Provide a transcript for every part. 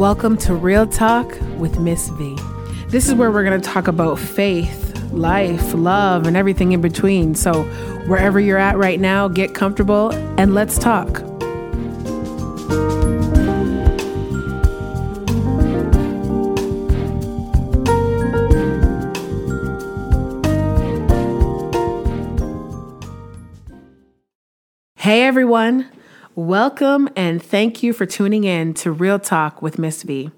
Welcome to Real Talk with Miss V. This is where we're going to talk about faith, life, love, and everything in between. So, wherever you're at right now, get comfortable and let's talk. Hey everyone, welcome and thank you for tuning in to Real Talk with Miss V.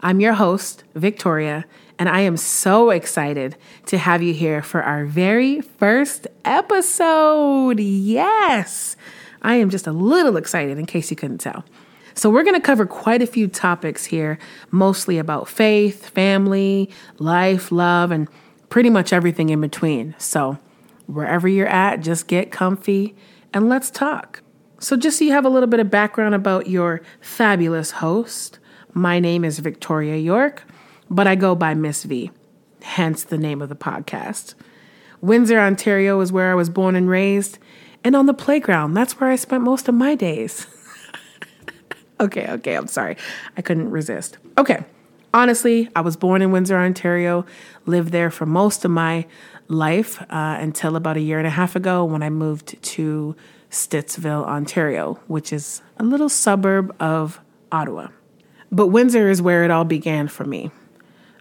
I'm your host, Victoria, and I am so excited to have you here for our very first episode. Yes, I am just a little excited in case you couldn't tell. So, we're going to cover quite a few topics here, mostly about faith, family, life, love, and pretty much everything in between. So, wherever you're at, just get comfy and let's talk. So, just so you have a little bit of background about your fabulous host, my name is Victoria York, but I go by Miss V, hence the name of the podcast. Windsor, Ontario is where I was born and raised, and on the playground, that's where I spent most of my days. okay, okay, I'm sorry. I couldn't resist. Okay, honestly, I was born in Windsor, Ontario, lived there for most of my life uh, until about a year and a half ago when I moved to Stittsville, Ontario, which is a little suburb of Ottawa. But Windsor is where it all began for me.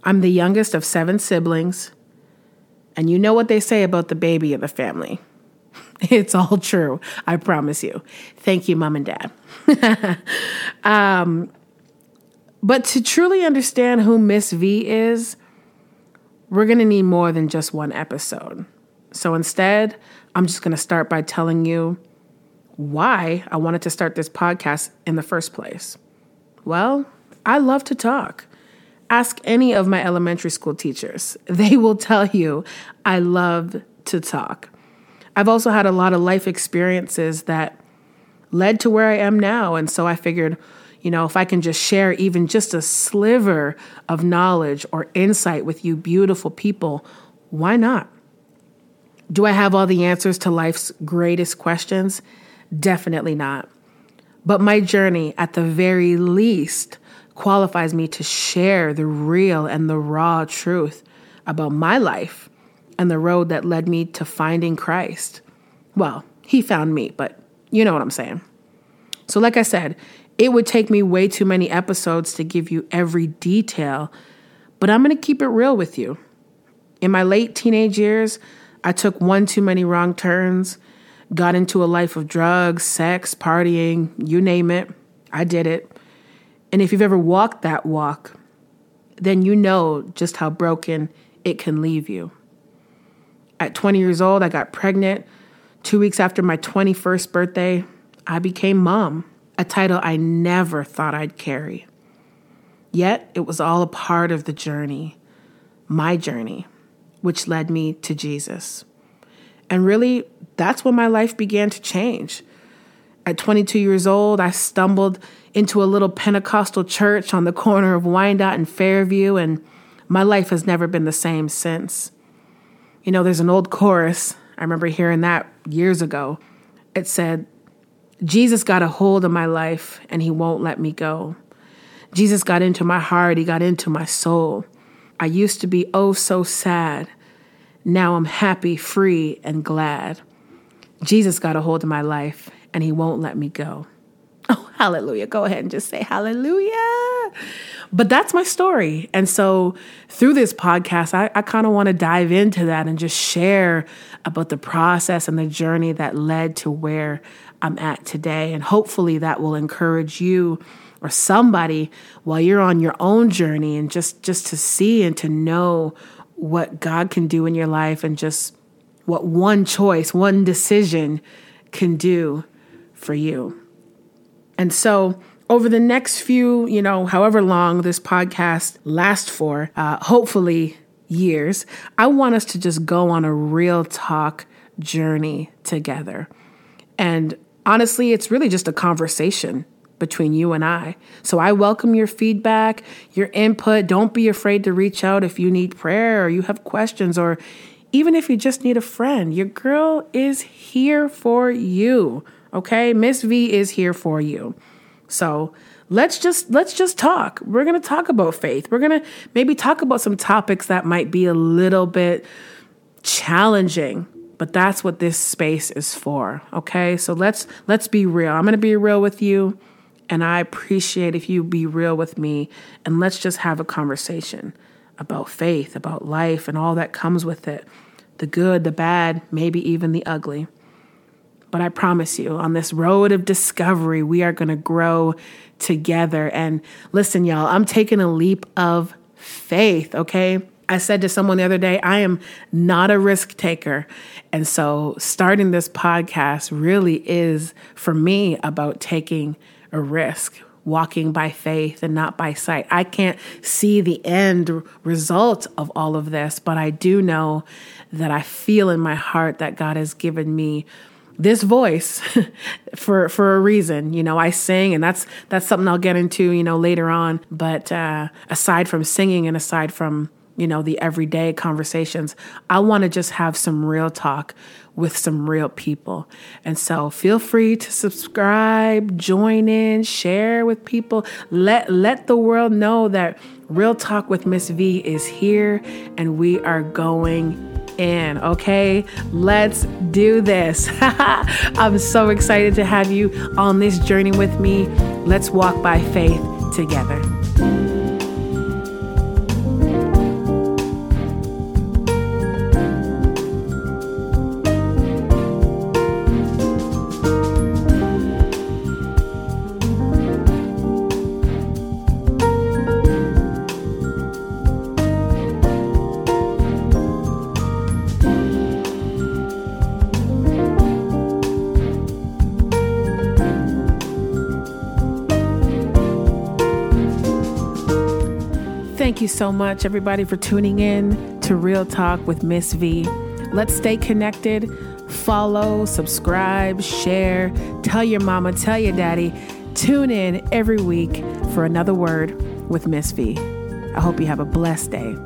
I'm the youngest of seven siblings, and you know what they say about the baby of the family. It's all true, I promise you. Thank you, mom and dad. um, but to truly understand who Miss V is, we're going to need more than just one episode. So instead, I'm just going to start by telling you why I wanted to start this podcast in the first place. Well, I love to talk. Ask any of my elementary school teachers, they will tell you I love to talk. I've also had a lot of life experiences that led to where I am now. And so I figured, you know, if I can just share even just a sliver of knowledge or insight with you, beautiful people, why not? Do I have all the answers to life's greatest questions? Definitely not. But my journey, at the very least, qualifies me to share the real and the raw truth about my life and the road that led me to finding Christ. Well, he found me, but you know what I'm saying. So, like I said, it would take me way too many episodes to give you every detail, but I'm to keep it real with you. In my late teenage years, I took one too many wrong turns, got into a life of drugs, sex, partying, you name it. I did it. And if you've ever walked that walk, then you know just how broken it can leave you. At 20 years old, I got pregnant. Two weeks after my 21st birthday, I became mom a title I never thought I'd carry. Yet it was all a part of the journey, my journey, which led me to Jesus. And really, that's when my life began to change. At 22 years old, I stumbled into a little Pentecostal church on the corner of Wyandotte and Fairview, and my life has never been the same since. You know, there's an old chorus, I remember hearing that years ago. It said, Jesus got a hold of my life and he won't let me go. Jesus got into my heart, he got into my soul. I used to be oh so sad. Now I'm happy, free, and glad. Jesus got a hold of my life and he won't let me go. Oh, hallelujah. Go ahead and just say hallelujah. But that's my story. And so through this podcast, I, I kind of want to dive into that and just share about the process and the journey that led to where I'm at today. And hopefully that will encourage you or somebody while you're on your own journey and just just to see and to know what God can do in your life and just what one choice, one decision can do for you. And so over the next few, you know, however long this podcast lasts for, uh, hopefully years, I want us to just go on a real talk journey together. And honestly, it's really just a conversation between you and I. So I welcome your feedback, your input. Don't be afraid to reach out if you need prayer or you have questions or even if you just need a friend. Your girl is here for you. Okay? Miss V is here for you. So let's just let's just talk. We're gonna talk about faith. We're gonna maybe talk about some topics that might be a little bit challenging but that's what this space is for okay so let's let's be real i'm going to be real with you and i appreciate if you be real with me and let's just have a conversation about faith about life and all that comes with it. The good the bad maybe even the ugly. But i promise you on this road of discovery we are going to grow together. And listen y'all i'm taking a leap of faith okay? I said to someone the other day, I am not a risk taker. And so starting this podcast really is for me about taking a risk, walking by faith and not by sight. I can't see the end result of all of this, but I do know that I feel in my heart that God has given me this voice for for a reason you know i sing and that's that's something i'll get into you know later on but uh aside from singing and aside from you know, the everyday conversations. I want to just have some real talk with some real people. And so feel free to subscribe, join in, share with people. Let let the world know that Real Talk with Miss V is here and we are going in. Okay, let's do this. I'm so excited to have you on this journey with me. Let's walk by faith together. Thank you so much, everybody, for tuning in to Real Talk with Miss V. Let's stay connected. Follow, subscribe, share, tell your mama, tell your daddy. Tune in every week for another word with Miss V. I hope you have a blessed day.